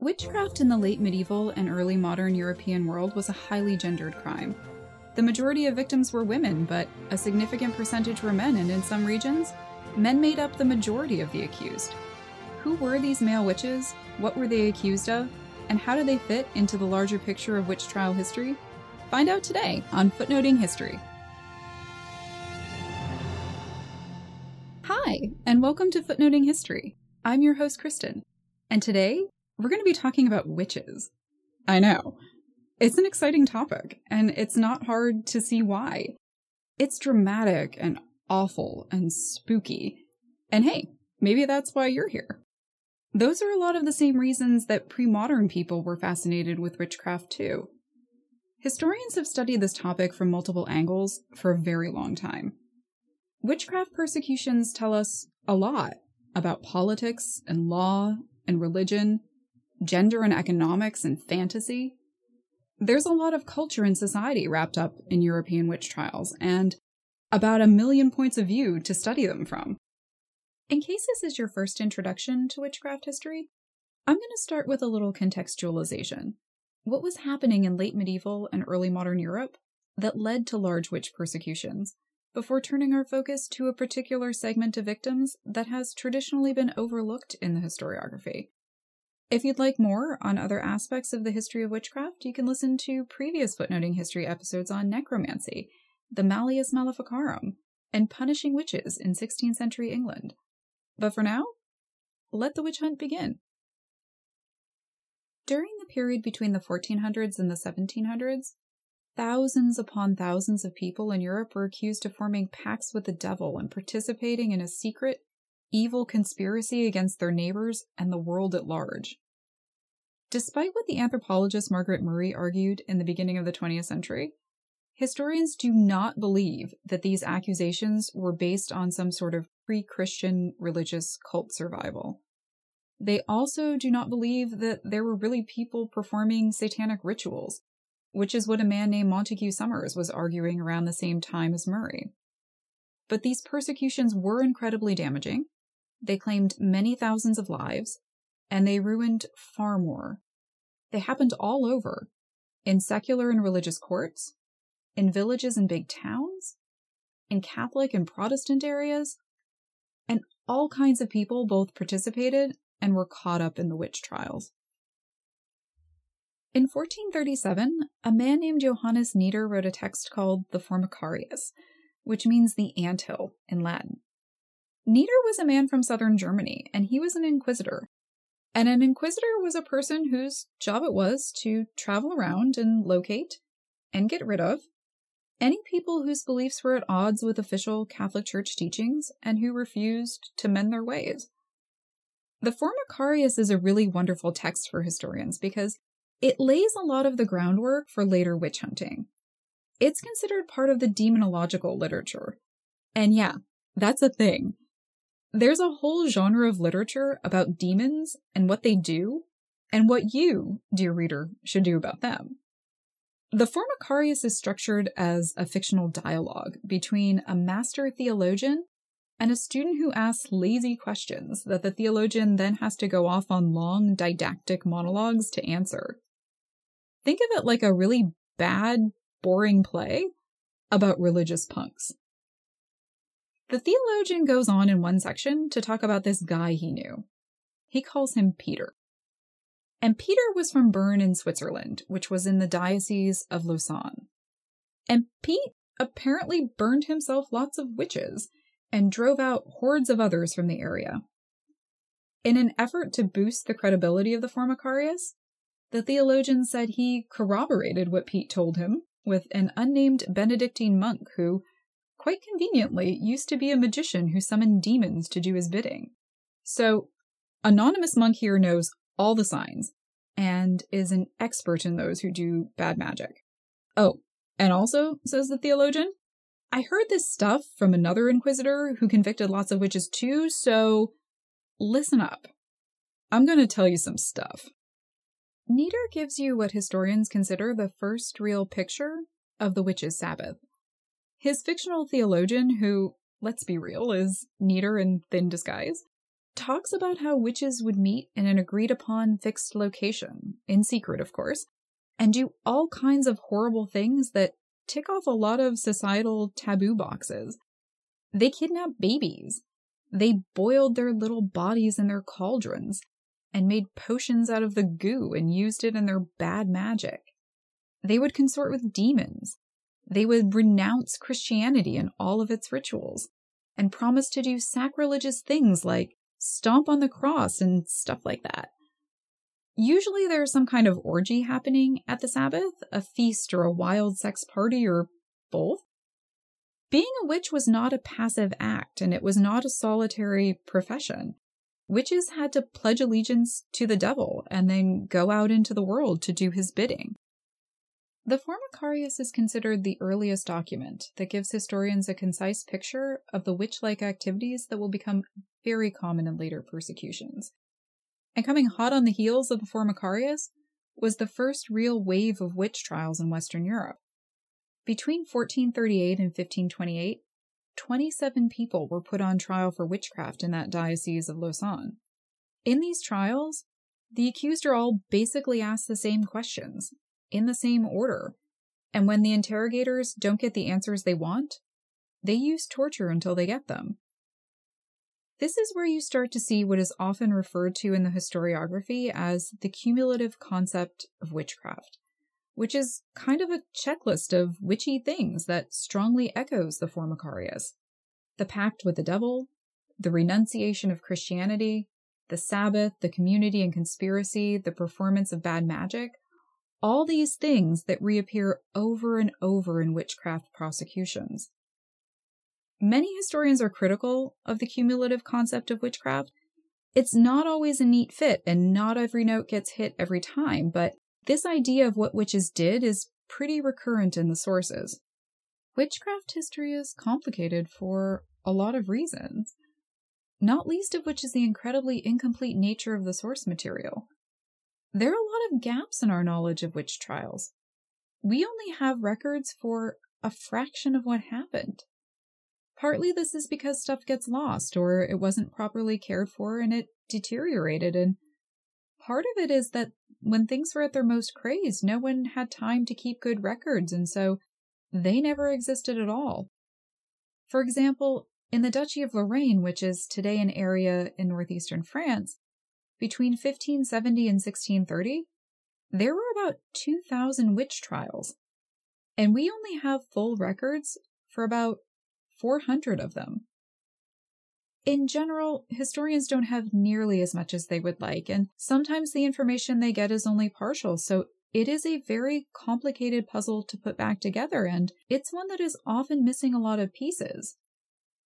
Witchcraft in the late medieval and early modern European world was a highly gendered crime. The majority of victims were women, but a significant percentage were men, and in some regions, men made up the majority of the accused. Who were these male witches? What were they accused of? And how do they fit into the larger picture of witch trial history? Find out today on Footnoting History. Hi, and welcome to Footnoting History. I'm your host, Kristen, and today we're going to be talking about witches. I know. It's an exciting topic, and it's not hard to see why. It's dramatic and awful and spooky. And hey, maybe that's why you're here. Those are a lot of the same reasons that pre modern people were fascinated with witchcraft, too. Historians have studied this topic from multiple angles for a very long time. Witchcraft persecutions tell us a lot about politics and law and religion gender and economics and fantasy. There's a lot of culture and society wrapped up in European witch trials, and about a million points of view to study them from. In case this is your first introduction to witchcraft history, I'm going to start with a little contextualization. What was happening in late medieval and early modern Europe that led to large witch persecutions, before turning our focus to a particular segment of victims that has traditionally been overlooked in the historiography if you'd like more on other aspects of the history of witchcraft, you can listen to previous footnoting history episodes on necromancy, the Malleus Maleficarum, and punishing witches in 16th century England. But for now, let the witch hunt begin. During the period between the 1400s and the 1700s, thousands upon thousands of people in Europe were accused of forming pacts with the devil and participating in a secret, evil conspiracy against their neighbors and the world at large. Despite what the anthropologist Margaret Murray argued in the beginning of the 20th century, historians do not believe that these accusations were based on some sort of pre Christian religious cult survival. They also do not believe that there were really people performing satanic rituals, which is what a man named Montague Summers was arguing around the same time as Murray. But these persecutions were incredibly damaging, they claimed many thousands of lives, and they ruined far more. They happened all over in secular and religious courts, in villages and big towns, in Catholic and Protestant areas, and all kinds of people both participated and were caught up in the witch trials. In 1437, a man named Johannes Nieder wrote a text called the Formicarius, which means the ant hill in Latin. Nieder was a man from southern Germany, and he was an inquisitor. And an inquisitor was a person whose job it was to travel around and locate and get rid of any people whose beliefs were at odds with official Catholic Church teachings and who refused to mend their ways. The Formicarius is a really wonderful text for historians because it lays a lot of the groundwork for later witch hunting. It's considered part of the demonological literature. And yeah, that's a thing. There's a whole genre of literature about demons and what they do, and what you, dear reader, should do about them. The Formicarius is structured as a fictional dialogue between a master theologian and a student who asks lazy questions that the theologian then has to go off on long didactic monologues to answer. Think of it like a really bad, boring play about religious punks. The theologian goes on in one section to talk about this guy he knew. He calls him Peter. And Peter was from Bern in Switzerland, which was in the Diocese of Lausanne. And Pete apparently burned himself lots of witches and drove out hordes of others from the area. In an effort to boost the credibility of the Formicarius, the theologian said he corroborated what Pete told him with an unnamed Benedictine monk who quite conveniently, used to be a magician who summoned demons to do his bidding. So, Anonymous Monk here knows all the signs and is an expert in those who do bad magic. Oh, and also, says the theologian, I heard this stuff from another inquisitor who convicted lots of witches too, so listen up. I'm going to tell you some stuff. Nieder gives you what historians consider the first real picture of the witches' Sabbath. His fictional theologian, who, let's be real, is Nieder in thin disguise, talks about how witches would meet in an agreed upon fixed location, in secret, of course, and do all kinds of horrible things that tick off a lot of societal taboo boxes. They kidnapped babies. They boiled their little bodies in their cauldrons and made potions out of the goo and used it in their bad magic. They would consort with demons. They would renounce Christianity and all of its rituals and promise to do sacrilegious things like stomp on the cross and stuff like that. Usually there's some kind of orgy happening at the Sabbath, a feast or a wild sex party or both. Being a witch was not a passive act and it was not a solitary profession. Witches had to pledge allegiance to the devil and then go out into the world to do his bidding. The Formicarius is considered the earliest document that gives historians a concise picture of the witch like activities that will become very common in later persecutions. And coming hot on the heels of the Formicarius was the first real wave of witch trials in Western Europe. Between 1438 and 1528, 27 people were put on trial for witchcraft in that diocese of Lausanne. In these trials, the accused are all basically asked the same questions in the same order. And when the interrogators don't get the answers they want, they use torture until they get them. This is where you start to see what is often referred to in the historiography as the cumulative concept of witchcraft, which is kind of a checklist of witchy things that strongly echoes the Formicarius the pact with the devil, the renunciation of Christianity, the Sabbath, the community and conspiracy, the performance of bad magic, all these things that reappear over and over in witchcraft prosecutions. Many historians are critical of the cumulative concept of witchcraft. It's not always a neat fit, and not every note gets hit every time, but this idea of what witches did is pretty recurrent in the sources. Witchcraft history is complicated for a lot of reasons, not least of which is the incredibly incomplete nature of the source material. There are a lot of gaps in our knowledge of witch trials. We only have records for a fraction of what happened. Partly this is because stuff gets lost or it wasn't properly cared for and it deteriorated. And part of it is that when things were at their most crazed, no one had time to keep good records, and so they never existed at all. For example, in the Duchy of Lorraine, which is today an area in northeastern France, between 1570 and 1630, there were about 2,000 witch trials, and we only have full records for about 400 of them. In general, historians don't have nearly as much as they would like, and sometimes the information they get is only partial, so it is a very complicated puzzle to put back together, and it's one that is often missing a lot of pieces.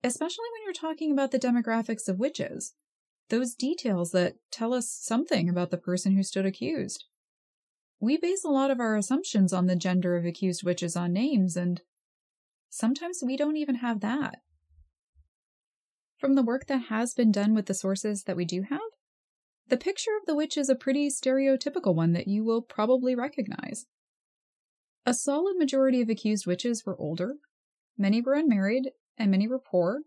Especially when you're talking about the demographics of witches those details that tell us something about the person who stood accused. We base a lot of our assumptions on the gender of accused witches on names, and sometimes we don't even have that. From the work that has been done with the sources that we do have, the picture of the witch is a pretty stereotypical one that you will probably recognize. A solid majority of accused witches were older, many were unmarried, and many were poor,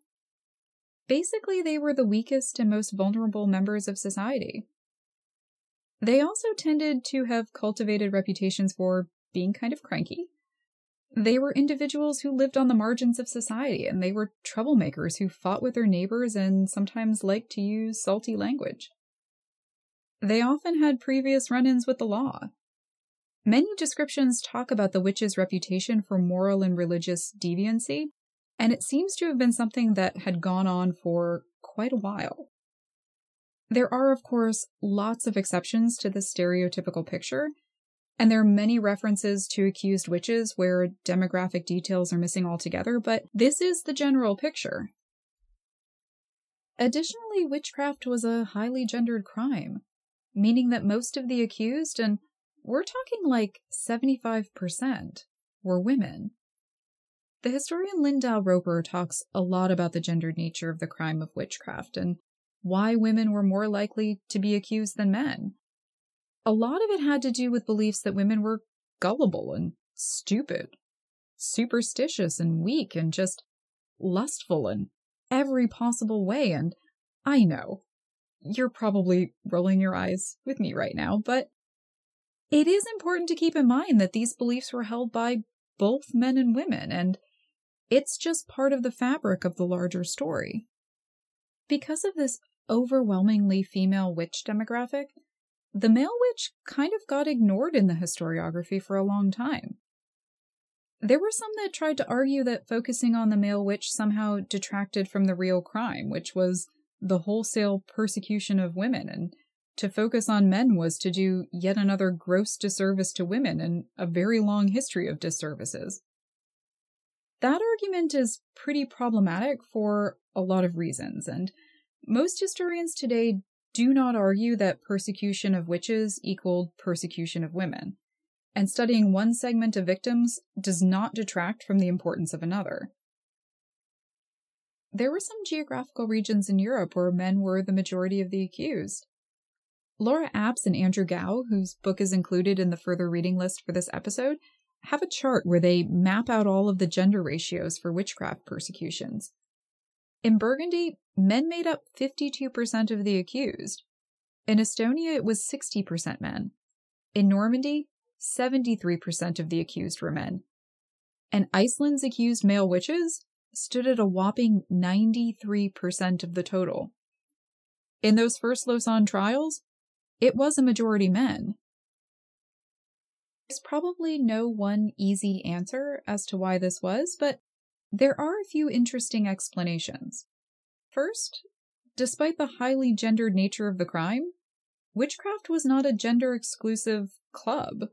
Basically, they were the weakest and most vulnerable members of society. They also tended to have cultivated reputations for being kind of cranky. They were individuals who lived on the margins of society, and they were troublemakers who fought with their neighbors and sometimes liked to use salty language. They often had previous run ins with the law. Many descriptions talk about the witch's reputation for moral and religious deviancy, and it seems to have been something that had gone on for quite a while. There are, of course, lots of exceptions to this stereotypical picture, and there are many references to accused witches where demographic details are missing altogether, but this is the general picture. Additionally, witchcraft was a highly gendered crime, meaning that most of the accused, and we're talking like 75%, were women. The historian Lyndal Roper talks a lot about the gendered nature of the crime of witchcraft and why women were more likely to be accused than men. A lot of it had to do with beliefs that women were gullible and stupid, superstitious and weak and just lustful in every possible way. And I know, you're probably rolling your eyes with me right now, but it is important to keep in mind that these beliefs were held by both men and women, and it's just part of the fabric of the larger story. Because of this overwhelmingly female witch demographic, the male witch kind of got ignored in the historiography for a long time. There were some that tried to argue that focusing on the male witch somehow detracted from the real crime, which was the wholesale persecution of women, and to focus on men was to do yet another gross disservice to women and a very long history of disservices. That argument is pretty problematic for a lot of reasons, and most historians today do not argue that persecution of witches equaled persecution of women, and studying one segment of victims does not detract from the importance of another. There were some geographical regions in Europe where men were the majority of the accused. Laura Apps and Andrew Gow, whose book is included in the further reading list for this episode, have a chart where they map out all of the gender ratios for witchcraft persecutions. In Burgundy, men made up 52% of the accused. In Estonia, it was 60% men. In Normandy, 73% of the accused were men. And Iceland's accused male witches stood at a whopping 93% of the total. In those first Lausanne trials, it was a majority men. There's probably no one easy answer as to why this was, but there are a few interesting explanations. First, despite the highly gendered nature of the crime, witchcraft was not a gender exclusive club.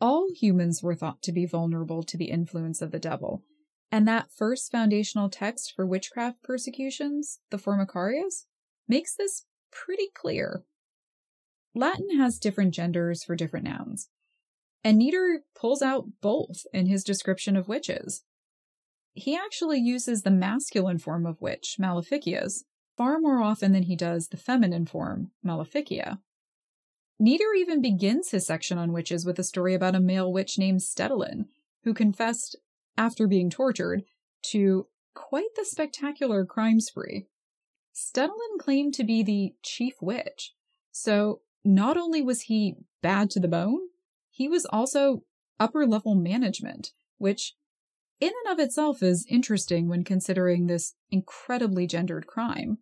All humans were thought to be vulnerable to the influence of the devil, and that first foundational text for witchcraft persecutions, the Formicarius, makes this pretty clear. Latin has different genders for different nouns, and Nieder pulls out both in his description of witches. He actually uses the masculine form of witch, maleficias, far more often than he does the feminine form, maleficia. Nieder even begins his section on witches with a story about a male witch named Stedelin, who confessed after being tortured, to quite the spectacular crime spree. Stedelin claimed to be the chief witch, so not only was he bad to the bone, he was also upper level management, which in and of itself is interesting when considering this incredibly gendered crime.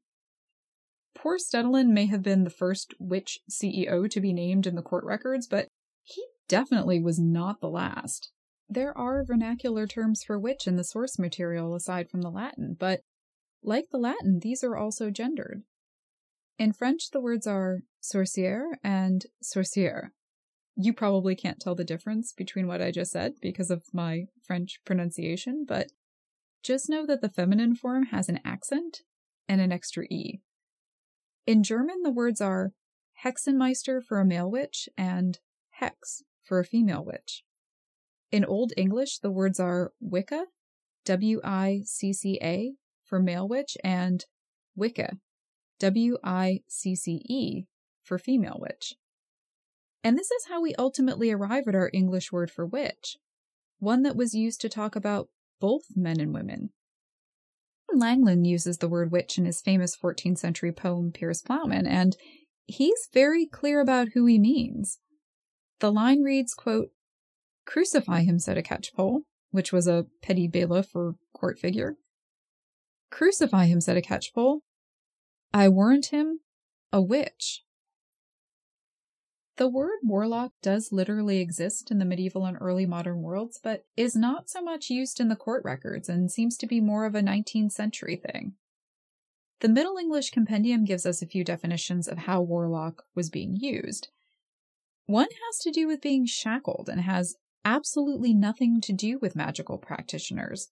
Poor Stedelin may have been the first witch CEO to be named in the court records, but he definitely was not the last. There are vernacular terms for witch in the source material aside from the Latin, but like the Latin, these are also gendered. In French, the words are sorcier and sorcière. You probably can't tell the difference between what I just said because of my French pronunciation, but just know that the feminine form has an accent and an extra E. In German, the words are Hexenmeister for a male witch and Hex for a female witch. In Old English, the words are Wicca, W I C C A, for male witch, and Wicce, W I C C E, for female witch. And this is how we ultimately arrive at our English word for witch, one that was used to talk about both men and women. Langland uses the word witch in his famous 14th century poem Piers Plowman, and he's very clear about who he means. The line reads, quote, Crucify him, said a catchpole, which was a petty bailiff or court figure. Crucify him, said a catchpole. I warrant him a witch. The word warlock does literally exist in the medieval and early modern worlds, but is not so much used in the court records and seems to be more of a 19th century thing. The Middle English Compendium gives us a few definitions of how warlock was being used. One has to do with being shackled and has absolutely nothing to do with magical practitioners.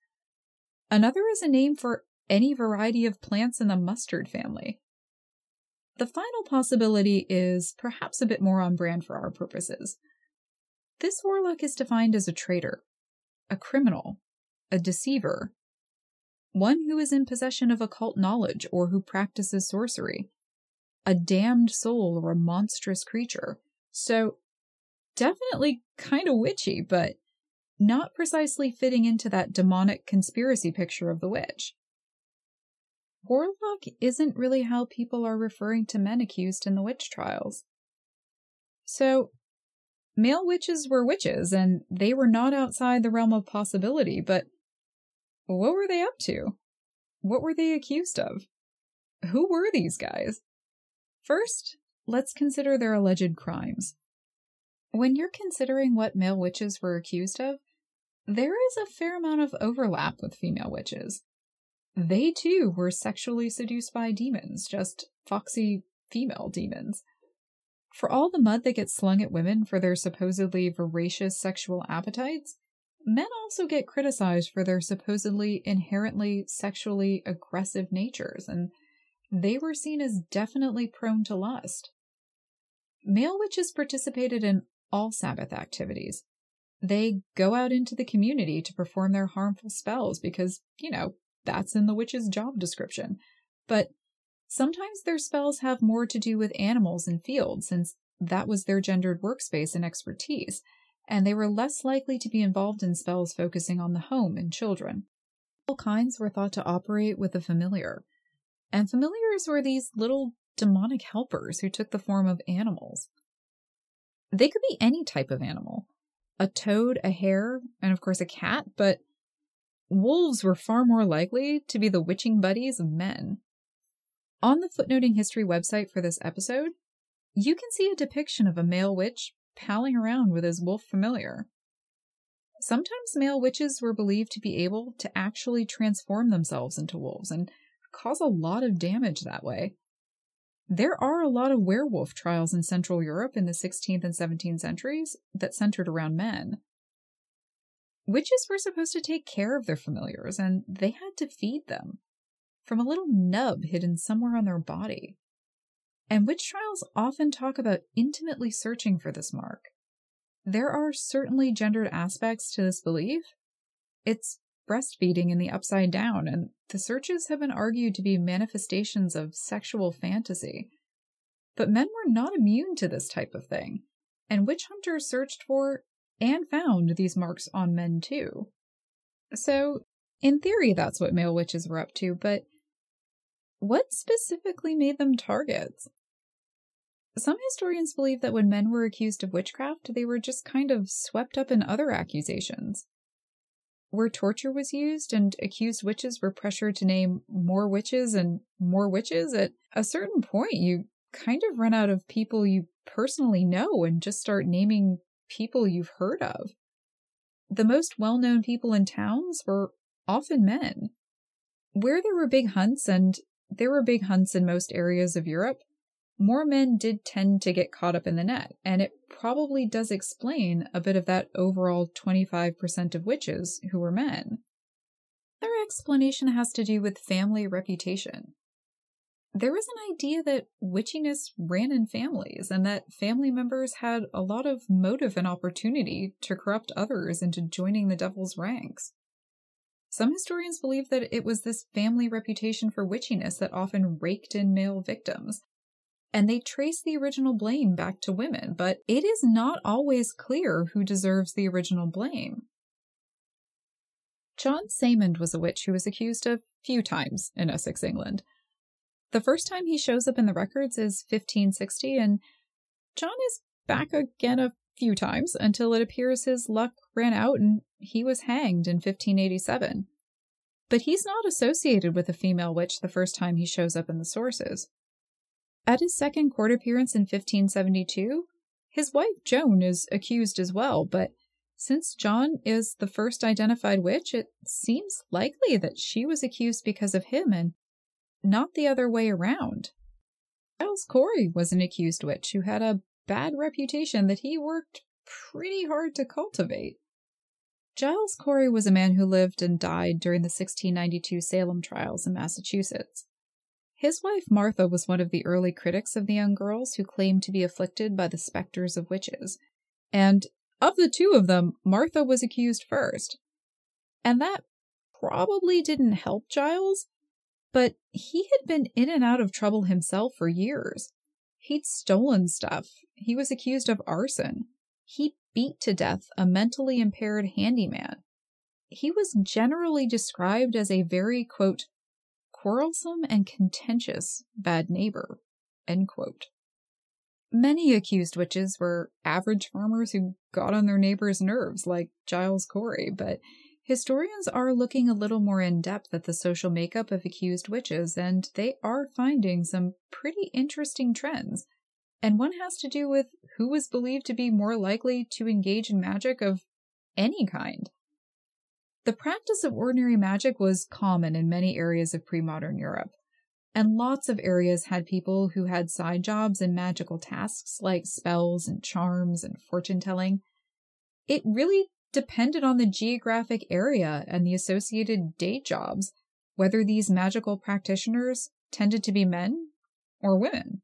Another is a name for any variety of plants in the mustard family. The final possibility is perhaps a bit more on brand for our purposes. This warlock is defined as a traitor, a criminal, a deceiver, one who is in possession of occult knowledge or who practices sorcery, a damned soul or a monstrous creature. So definitely kind of witchy, but not precisely fitting into that demonic conspiracy picture of the witch. Warlock isn't really how people are referring to men accused in the witch trials. So, male witches were witches, and they were not outside the realm of possibility, but what were they up to? What were they accused of? Who were these guys? First, let's consider their alleged crimes. When you're considering what male witches were accused of, there is a fair amount of overlap with female witches. They too were sexually seduced by demons, just foxy female demons. For all the mud that gets slung at women for their supposedly voracious sexual appetites, men also get criticized for their supposedly inherently sexually aggressive natures, and they were seen as definitely prone to lust. Male witches participated in all Sabbath activities. They go out into the community to perform their harmful spells because, you know, that's in the witch's job description. But sometimes their spells have more to do with animals and fields, since that was their gendered workspace and expertise, and they were less likely to be involved in spells focusing on the home and children. All kinds were thought to operate with the familiar, and familiars were these little demonic helpers who took the form of animals. They could be any type of animal a toad, a hare, and of course a cat, but wolves were far more likely to be the witching buddies of men. On the Footnoting History website for this episode, you can see a depiction of a male witch palling around with his wolf familiar. Sometimes male witches were believed to be able to actually transform themselves into wolves and cause a lot of damage that way. There are a lot of werewolf trials in Central Europe in the 16th and 17th centuries that centered around men. Witches were supposed to take care of their familiars, and they had to feed them from a little nub hidden somewhere on their body. And witch trials often talk about intimately searching for this mark. There are certainly gendered aspects to this belief. It's breastfeeding in the upside down, and the searches have been argued to be manifestations of sexual fantasy. But men were not immune to this type of thing, and witch hunters searched for and found these marks on men too. So, in theory, that's what male witches were up to, but what specifically made them targets? Some historians believe that when men were accused of witchcraft, they were just kind of swept up in other accusations where torture was used and accused witches were pressured to name more witches and more witches, at a certain point, you kind of run out of people you personally know and just start naming people you've heard of. The most well known people in towns were often men. Where there were big hunts, and there were big hunts in most areas of Europe, more men did tend to get caught up in the net, and it probably does explain a bit of that overall 25% of witches who were men. Their explanation has to do with family reputation. There was an idea that witchiness ran in families and that family members had a lot of motive and opportunity to corrupt others into joining the devil's ranks. Some historians believe that it was this family reputation for witchiness that often raked in male victims, and they trace the original blame back to women, but it is not always clear who deserves the original blame. John Samond was a witch who was accused a few times in Essex, England. The first time he shows up in the records is 1560, and John is back again a few times until it appears his luck ran out and he was hanged in 1587. But he's not associated with a female witch the first time he shows up in the sources. At his second court appearance in 1572, his wife Joan is accused as well, but since John is the first identified witch, it seems likely that she was accused because of him and not the other way around. Giles Corey was an accused witch who had a bad reputation that he worked pretty hard to cultivate. Giles Corey was a man who lived and died during the 1692 Salem trials in Massachusetts. His wife Martha was one of the early critics of the young girls who claimed to be afflicted by the specters of witches. And of the two of them, Martha was accused first. And that probably didn't help Giles, but he had been in and out of trouble himself for years. He'd stolen stuff. He was accused of arson. He beat to death a mentally impaired handyman. He was generally described as a very, quote, quarrelsome and contentious bad neighbor. End quote. Many accused witches were average farmers who got on their neighbors' nerves, like Giles Corey, but historians are looking a little more in depth at the social makeup of accused witches, and they are finding some pretty interesting trends. And one has to do with who was believed to be more likely to engage in magic of any kind. The practice of ordinary magic was common in many areas of pre modern Europe. And lots of areas had people who had side jobs and magical tasks like spells and charms and fortune telling. It really depended on the geographic area and the associated day jobs, whether these magical practitioners tended to be men or women.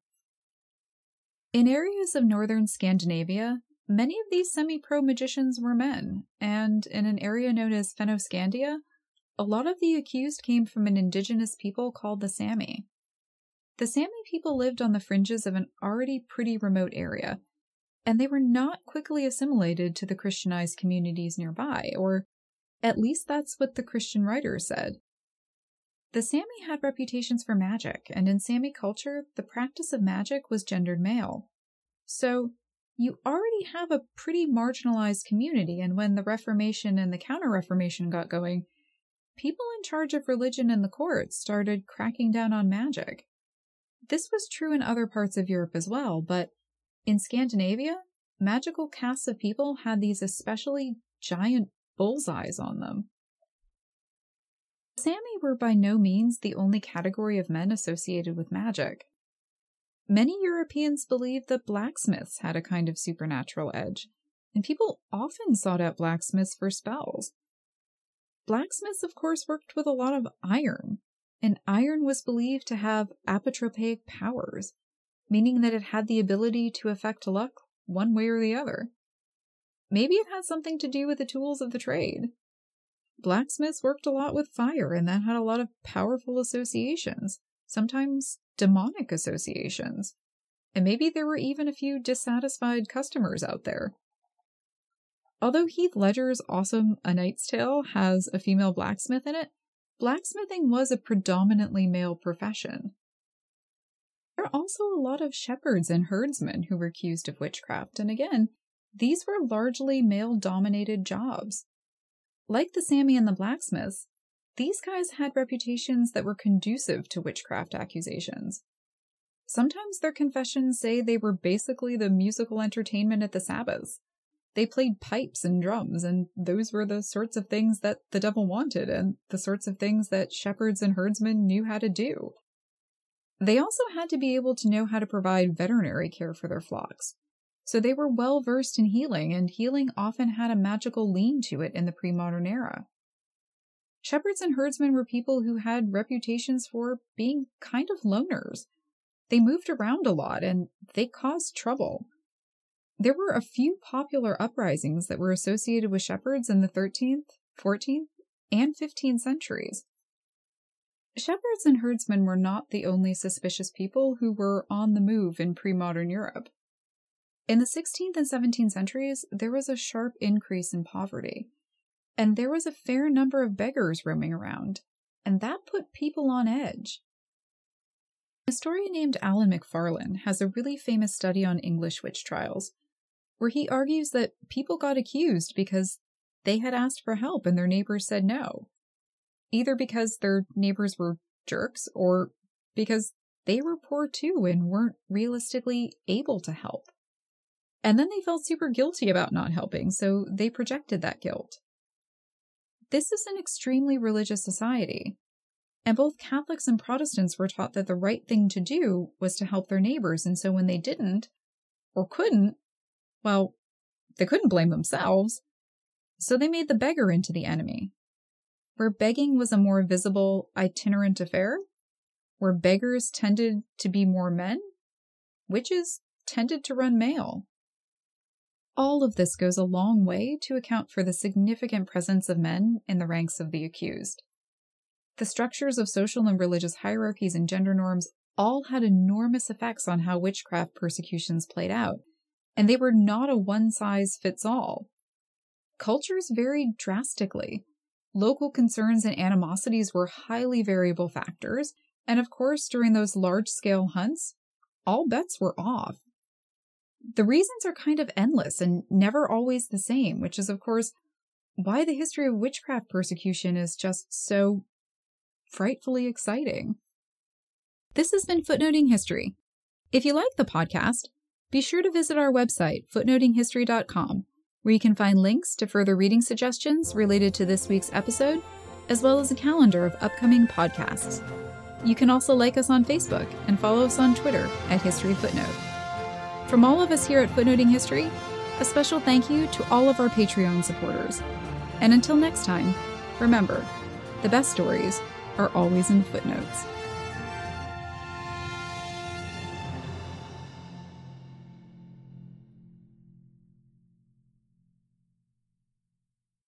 In areas of northern Scandinavia, many of these semi pro magicians were men, and in an area known as Fennoscandia, a lot of the accused came from an indigenous people called the Sami. The Sami people lived on the fringes of an already pretty remote area, and they were not quickly assimilated to the Christianized communities nearby, or at least that's what the Christian writers said. The Sami had reputations for magic, and in Sami culture, the practice of magic was gendered male. So, you already have a pretty marginalized community, and when the Reformation and the Counter Reformation got going, people in charge of religion in the courts started cracking down on magic. This was true in other parts of Europe as well, but in Scandinavia, magical castes of people had these especially giant bullseyes on them. Sami were by no means the only category of men associated with magic. Many Europeans believed that blacksmiths had a kind of supernatural edge, and people often sought out blacksmiths for spells. Blacksmiths, of course, worked with a lot of iron, and iron was believed to have apotropaic powers, meaning that it had the ability to affect luck one way or the other. Maybe it had something to do with the tools of the trade. Blacksmiths worked a lot with fire, and that had a lot of powerful associations, sometimes demonic associations. And maybe there were even a few dissatisfied customers out there. Although Heath Ledger's awesome A Knight's Tale has a female blacksmith in it, blacksmithing was a predominantly male profession. Are also a lot of shepherds and herdsmen who were accused of witchcraft, and again, these were largely male dominated jobs. Like the Sami and the blacksmiths, these guys had reputations that were conducive to witchcraft accusations. Sometimes their confessions say they were basically the musical entertainment at the Sabbaths. They played pipes and drums, and those were the sorts of things that the devil wanted, and the sorts of things that shepherds and herdsmen knew how to do. They also had to be able to know how to provide veterinary care for their flocks. So they were well versed in healing, and healing often had a magical lean to it in the pre modern era. Shepherds and herdsmen were people who had reputations for being kind of loners. They moved around a lot and they caused trouble. There were a few popular uprisings that were associated with shepherds in the 13th, 14th, and 15th centuries. Shepherds and herdsmen were not the only suspicious people who were on the move in pre modern Europe. In the 16th and 17th centuries, there was a sharp increase in poverty, and there was a fair number of beggars roaming around, and that put people on edge. A historian named Alan Macfarlane has a really famous study on English witch trials where he argues that people got accused because they had asked for help and their neighbors said no. Either because their neighbors were jerks or because they were poor too and weren't realistically able to help. And then they felt super guilty about not helping, so they projected that guilt. This is an extremely religious society, and both Catholics and Protestants were taught that the right thing to do was to help their neighbors, and so when they didn't, or couldn't, well, they couldn't blame themselves, so they made the beggar into the enemy. Where begging was a more visible, itinerant affair, where beggars tended to be more men, witches tended to run male. All of this goes a long way to account for the significant presence of men in the ranks of the accused. The structures of social and religious hierarchies and gender norms all had enormous effects on how witchcraft persecutions played out, and they were not a one size fits all. Cultures varied drastically. Local concerns and animosities were highly variable factors, and of course, during those large scale hunts, all bets were off. The reasons are kind of endless and never always the same, which is, of course, why the history of witchcraft persecution is just so frightfully exciting. This has been Footnoting History. If you like the podcast, be sure to visit our website, footnotinghistory.com, where you can find links to further reading suggestions related to this week's episode, as well as a calendar of upcoming podcasts. You can also like us on Facebook and follow us on Twitter at History Footnote. From all of us here at Footnoting History, a special thank you to all of our Patreon supporters. And until next time, remember, the best stories are always in the footnotes.